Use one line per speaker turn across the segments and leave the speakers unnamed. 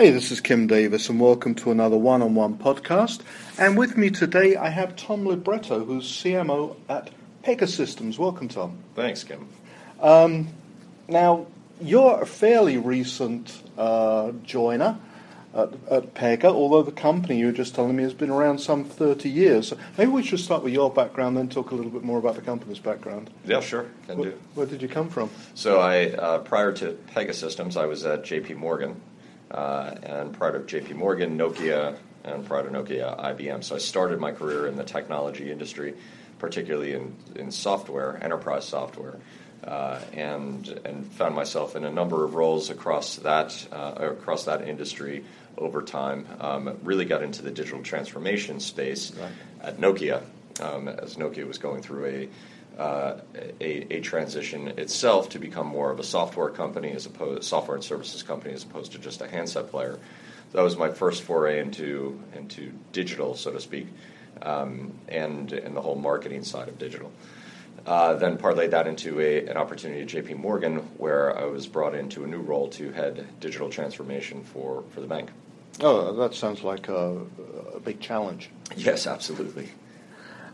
Hey, this is Kim Davis, and welcome to another one on one podcast. And with me today, I have Tom Libretto, who's CMO at Pegasystems. Welcome, Tom.
Thanks, Kim.
Um, now, you're a fairly recent uh, joiner at, at, Pega, although the company you were just telling me has been around some 30 years. So maybe we should start with your background, then talk a little bit more about the company's background.
Yeah, sure, can
where,
do.
Where did you come from?
So, I uh, prior to Pegasystems, I was at J.P. Morgan, uh, and prior to J.P. Morgan, Nokia, and prior to Nokia, IBM. So, I started my career in the technology industry, particularly in in software, enterprise software. Uh, and and found myself in a number of roles across that uh, across that industry over time. Um, really got into the digital transformation space right. at Nokia um, as Nokia was going through a, uh, a, a transition itself to become more of a software company as opposed software and services company as opposed to just a handset player. That was my first foray into into digital, so to speak, um, and and the whole marketing side of digital. Uh, then parlayed that into a, an opportunity at JP Morgan, where I was brought into a new role to head digital transformation for, for the bank.
Oh, that sounds like a, a big challenge.
Yes, absolutely.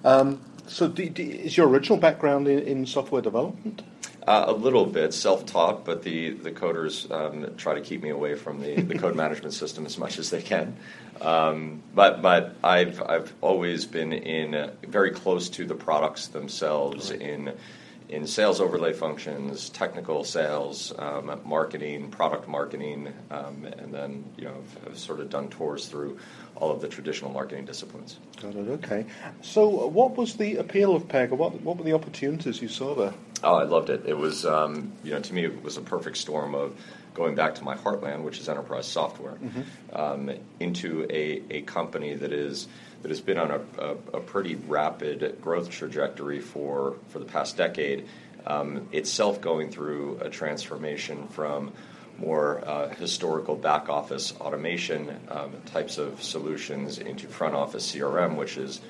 Um, so, do, do, is your original background in, in software development?
Uh, a little bit self-taught, but the the coders um, try to keep me away from the, the code management system as much as they can. Um, but but I've I've always been in uh, very close to the products themselves right. in in sales overlay functions, technical sales, um, marketing, product marketing, um, and then you know I've, I've, sort of done tours through all of the traditional marketing disciplines.
Got it. Okay. So, uh, what was the appeal of Pega? What what were the opportunities you saw there?
Oh, I loved it. It was um, you know to me it was a perfect storm of going back to my heartland, which is enterprise software, mm-hmm. Um, into a, a company that is that has been on a, a, a pretty rapid growth trajectory for, for the past decade, um, itself going through a transformation from more uh, historical back office automation um, types of solutions into front office CRM, which is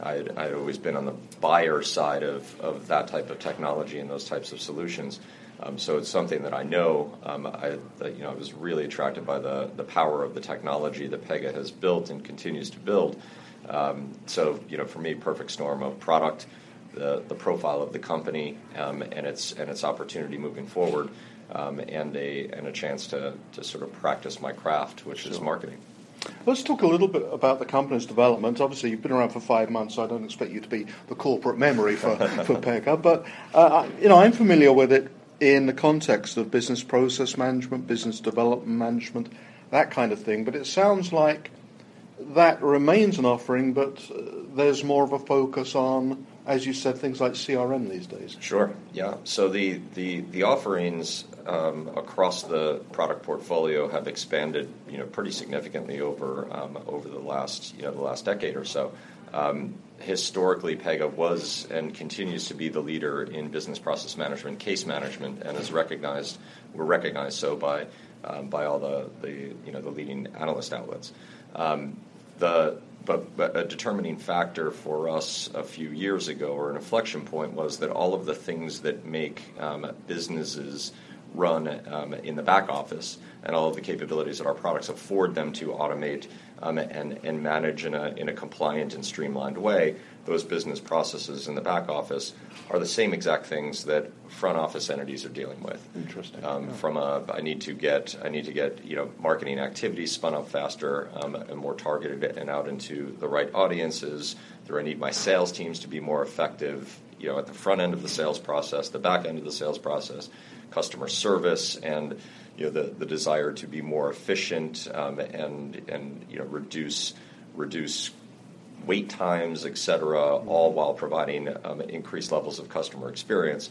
I'd, I'd, always been on the buyer side of, of that type of technology and those types of solutions. Um, so it's something that I know. Um, I, that, you know, I was really attracted by the, the power of the technology that Pega has built and continues to build. Um, so, you know, for me, perfect storm of product, the, the profile of the company, um, and its and its opportunity moving forward, um, and a and a chance to to sort of practice my craft, which sure. is marketing.
Let's talk a little bit about the company's development. Obviously, you've been around for five months, so I don't expect you to be the corporate memory for, for Pega. But, uh, you know, I'm familiar with it in the context of business process management, business development management, that kind of thing. But it sounds like that remains an offering, but uh, there's more of a focus on, as you said, things like CRM these days.
Sure. Yeah. So the the the offerings um, across the product portfolio have expanded, you know, pretty significantly over um, over the last you know the last decade or so. Um, historically, Pega was and continues to be the leader in business process management, case management, and is recognized. We're recognized so by um, by all the, the you know the leading analyst outlets. Um, the but, but, a determining factor for us a few years ago, or an inflection point, was that all of the things that make um, businesses run um, in the back office and all of the capabilities that our products afford them to automate um, and, and manage in a, in a compliant and streamlined way, those business processes in the back office are the same exact things that front office entities are dealing with.
Interesting.
Um, yeah. From a, I need to get, I need to get, you know, marketing activities spun up faster um, and more targeted and out into the right audiences. Do I need my sales teams to be more effective, you know, at the front end of the sales process, the back end of the sales process, customer service, and you know the, the desire to be more efficient um, and and you know reduce reduce wait times, et cetera, all while providing um, increased levels of customer experience.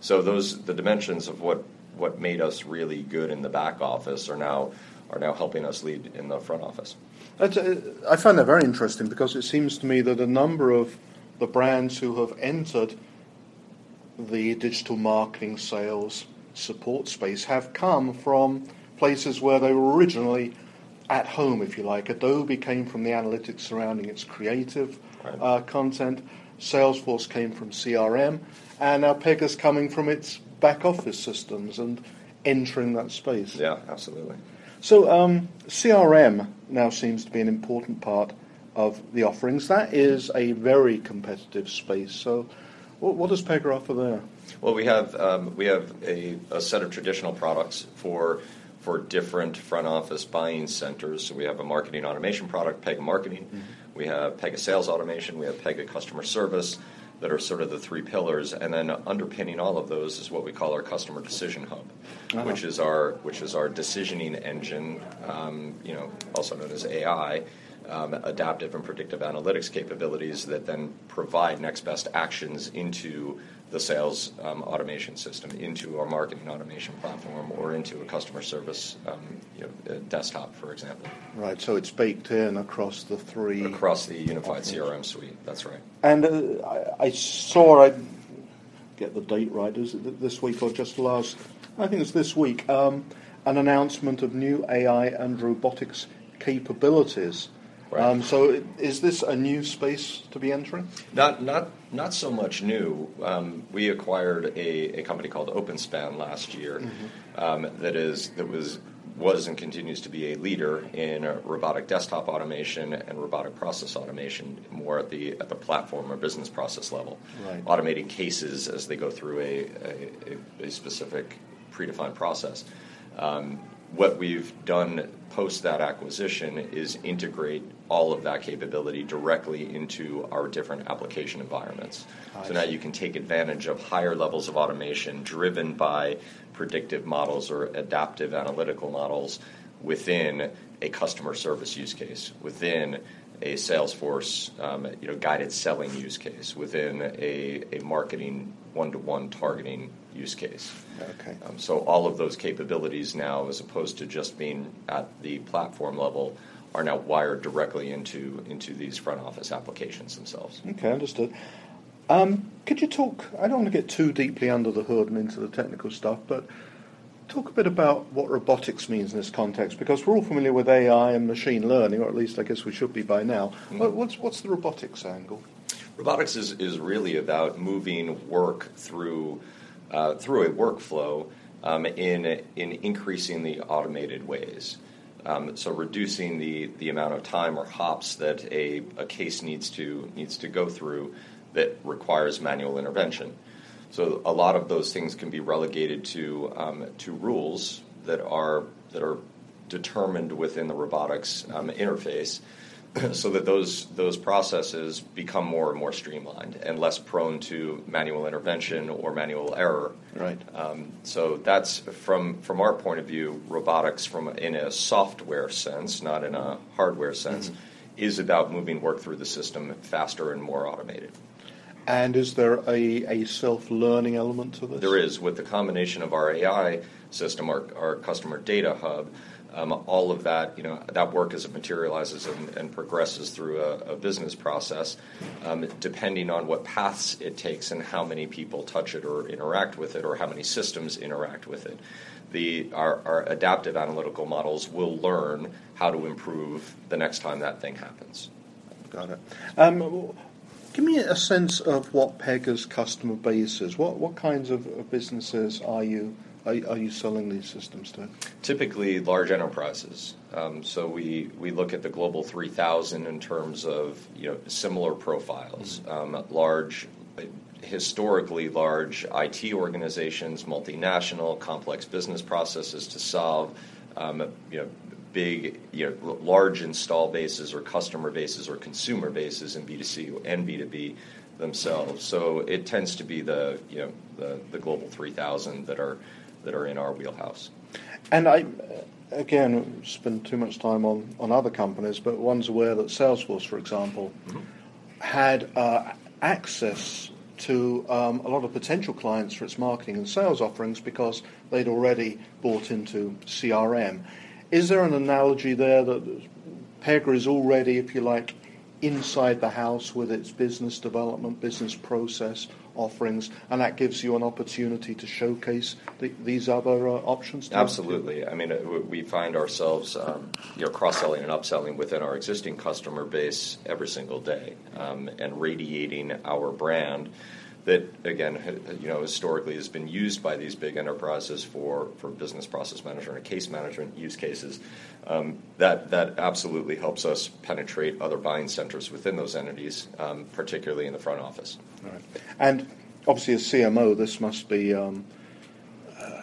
So those the dimensions of what what made us really good in the back office are now are now helping us lead in the front office.
I find that very interesting because it seems to me that a number of the brands who have entered the digital marketing sales support space have come from places where they were originally at home, if you like. Adobe came from the analytics surrounding its creative right. uh, content. Salesforce came from CRM, and now Pega's coming from its back office systems and entering that space.
Yeah, absolutely.
So um, CRM now seems to be an important part of the offerings. That is a very competitive space. So what, what does Pega offer there?
Well, we have um, we have a, a, set of traditional products for for different front office buying centers. So we have a marketing automation product, Pega Marketing. Mm-hmm. We have Pega Sales Automation. We have Pega Customer Service that are sort of the three pillars, and then underpinning all of those is what we call our customer decision hub, uh-huh. which is our which is our decisioning engine, um, you know, also known as AI, um, adaptive and predictive analytics capabilities that then provide next best actions into the sales um, automation system, into our marketing automation platform, or into a customer service um, you know, desktop, for example.
Right, so it's baked in across the three.
Across the unified CRM suite, that's right.
And uh, I, I, saw, I get the date right, is it this week or just last? I think it's this week, um, an announcement of new AI and robotics capabilities Right. Um, so, is this a new space to be entering?
Not, not, not so much new. Um, we acquired a, a company called OpenSpan last year mm-hmm. um, that is that was was and continues to be a leader in robotic desktop automation and robotic process automation, more at the at the platform or business process level, right. automating cases as they go through a, a, a specific predefined process. Um, what we've done post that acquisition is integrate all of that capability directly into our different application environments. So now you can take advantage of higher levels of automation driven by predictive models or adaptive analytical models within a customer service use case, within a Salesforce um, you know, guided selling use case, within a, a marketing one to one targeting use case.
Okay.
Um, so all of those capabilities now, as opposed to just being at the platform level, are now wired directly into into these front office applications themselves.
Okay, understood. Um, could you talk? I don't want to get too deeply under the hood and into the technical stuff, but talk a bit about what robotics means in this context, because we're all familiar with AI and machine learning, or at least I guess we should be by now. Mm-hmm. What's what's the robotics angle?
Robotics is, is really about moving work through uh, through a workflow um, in in increasing the automated ways. Um, so reducing the, the amount of time or hops that a, a case needs to needs to go through that requires manual intervention. So a lot of those things can be relegated to um, to rules that are that are determined within the robotics um, interface so that those those processes become more and more streamlined and less prone to manual intervention or manual error.
Right.
Um, so that's from from our point of view, robotics from in a software sense, not in a hardware sense, mm-hmm. is about moving work through the system faster and more automated.
And is there a, a self learning element to this?
There is. With the combination of our AI system, our, our customer data hub, um, all of that, you know, that work as it materializes and, and progresses through a, a business process, um, depending on what paths it takes and how many people touch it or interact with it, or how many systems interact with it. The, our, our adaptive analytical models will learn how to improve the next time that thing happens.
Got it. Um, give me a sense of what Pega's customer base is. What, what kinds of businesses are you are, are you selling these systems to?
Typically, large enterprises. Um, so we, we look at the global 3,000 in terms of you know similar profiles, mm-hmm. um, large, historically large IT organizations, multinational, complex business processes to solve. Um, you know, big, you know, large install bases or customer bases or consumer bases in B2C and B2B themselves. So it tends to be the, you know, the, the global 3,000 that are that are in our wheelhouse.
And I, again, spend too much time on, on other companies, but one's aware that Salesforce, for example, mm-hmm. had uh, access to um, a lot of potential clients for its marketing and sales offerings because they'd already bought into CRM. Is there an analogy there that Pega is already, if you like, inside the house with its business development, business process offerings, and that gives you an opportunity to showcase the, these other uh, options.
Absolutely. I mean, uh, we find ourselves, um, you know, cross-selling and upselling within our existing customer base every single day, um, and radiating our brand that again, you know, historically has been used by these big enterprises for, for business process management and case management use cases. Um, that that absolutely helps us penetrate other buying centers within those entities, um, particularly in the front office.
Right. And obviously, as CMO, this must be um, uh,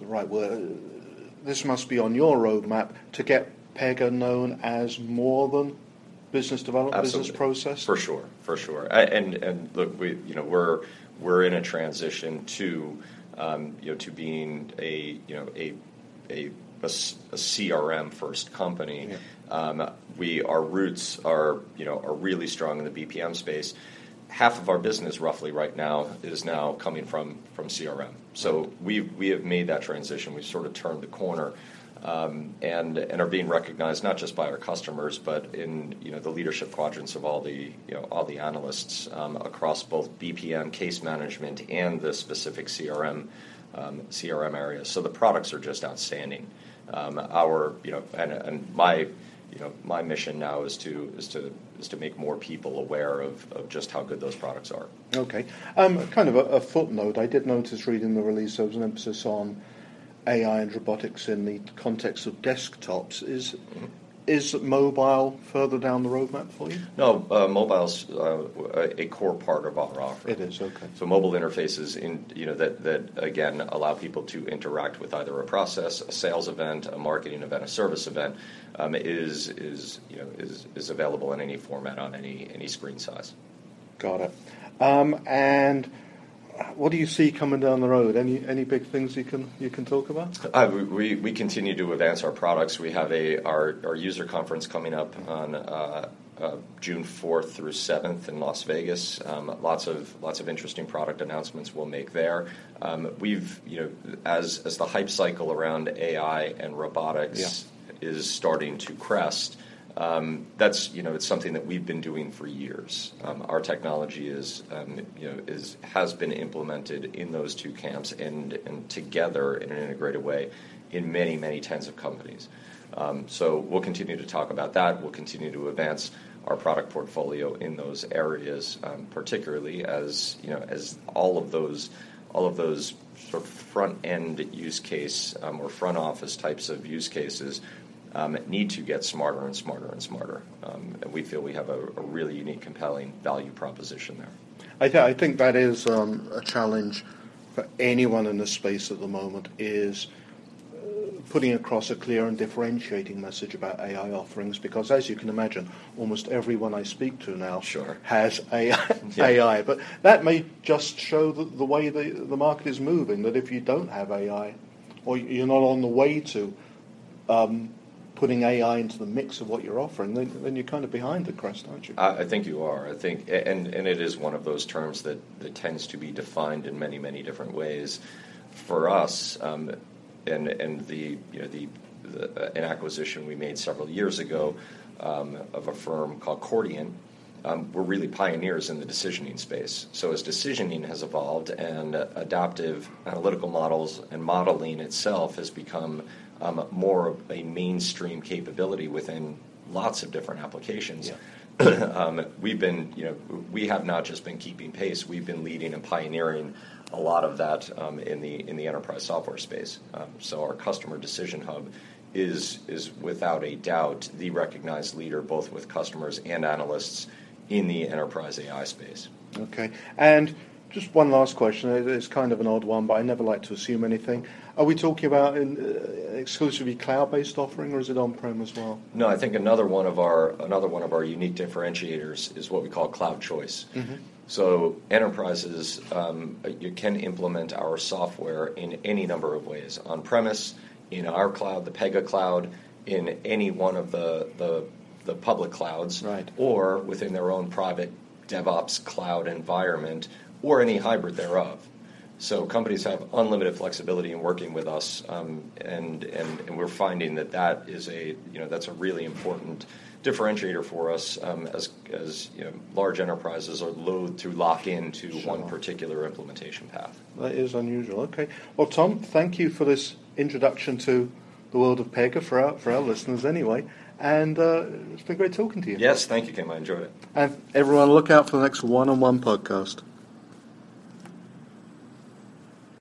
the right word. This must be on your roadmap to get Pega known as more than business development,
Absolutely.
business process?
For sure, for sure. And and look, we you know we're we're in a transition to um, you know to being a you know a a, a, a CRM first company. Yeah. Um, we our roots are you know are really strong in the BPM space. Half of our business, roughly right now, is now coming from from CRM. So we we have made that transition. We've sort of turned the corner um, and and are being recognized not just by our customers, but in you know the leadership quadrants of all the you know all the analysts um, across both BPM, case management, and the specific CRM um, CRM areas. So the products are just outstanding. Um, our you know and, and my you know my mission now is to is to is to make more people aware of, of just how good those products are.
Okay, um, kind of a, a footnote. I did notice reading the release there was an emphasis on AI and robotics in the context of desktops. Is is mobile further down the roadmap for you?
No, uh, mobile's uh, a core part of our offering.
It is okay.
So mobile interfaces in you know that that again allow people to interact with either a process, a sales event, a marketing event, a service event um, is is you know is is available in any format on any any screen size.
Got it. Um, and what do you see coming down the road? Any any big things you can you can talk about?
Uh, we we continue to advance our products. We have a our, our user conference coming up on. Uh, uh, June 4th through 7th in Las Vegas. Um, lots of lots of interesting product announcements we'll make there. Um, we've you know as as the hype cycle around AI and robotics yeah. is starting to crest. Um, that's you know it's something that we've been doing for years. Um, our technology is um, you know is has been implemented in those two camps and and together in an integrated way in many many tens of companies. Um, so we'll continue to talk about that. We'll continue to advance our product portfolio in those areas, um, particularly as you know as all of those all of those sort of front end use case um, or front office types of use cases um, need to get smarter and smarter and smarter. Um, and we feel we have a, a, really unique, compelling value proposition there.
I, th- I think that is um, a challenge for anyone in this space at the moment is uh, putting across a clear and differentiating message about AI offerings because as you can imagine almost everyone I speak to now
sure.
has AI, yeah. AI but that may just show the, the way the, the market is moving that if you don't have AI or you're not on the way to um, putting AI into the mix of what you're offering, then, then you're kind of behind the crest, aren't you?
I, I, think you are. I think, and and it is one of those terms that, that tends to be defined in many many different ways. For us, um, and and the you know the, the an acquisition we made several years ago um, of a firm called Chordiant. Um, we're really pioneers in the decisioning space. So as decisioning has evolved and adaptive analytical models and modeling itself has become um, more of a mainstream capability within lots of different applications. Yeah. um, we've been, you know, we have not just been keeping pace. We've been leading and pioneering a lot of that um, in the in the enterprise software space. Um, so our customer decision hub is is without a doubt the recognized leader, both with customers and analysts in the enterprise AI space.
Okay, and just one last question. It's kind of an odd one, but I never like to assume anything. Are we talking about an uh, exclusively cloud-based offering, or is it on-prem as well?
No, I think another one of our another one of our unique differentiators is what we call cloud choice. Mm-hmm. So enterprises um, you can implement our software in any number of ways: on-premise, in our cloud, the Pega cloud, in any one of the the, the public clouds,
right.
or within their own private DevOps cloud environment, or any hybrid thereof. So companies have unlimited flexibility in working with us, um, and, and and we're finding that that is a you know that's a really important differentiator for us um, as as you know, large enterprises are loath to lock into sure. one particular implementation path.
That is unusual. Okay, well, Tom, thank you for this introduction to the world of Pega for our for our listeners anyway. And uh, it's been great talking to you.
Yes, thank you, Kim. I enjoyed it.
And everyone, look out for the next one-on-one podcast.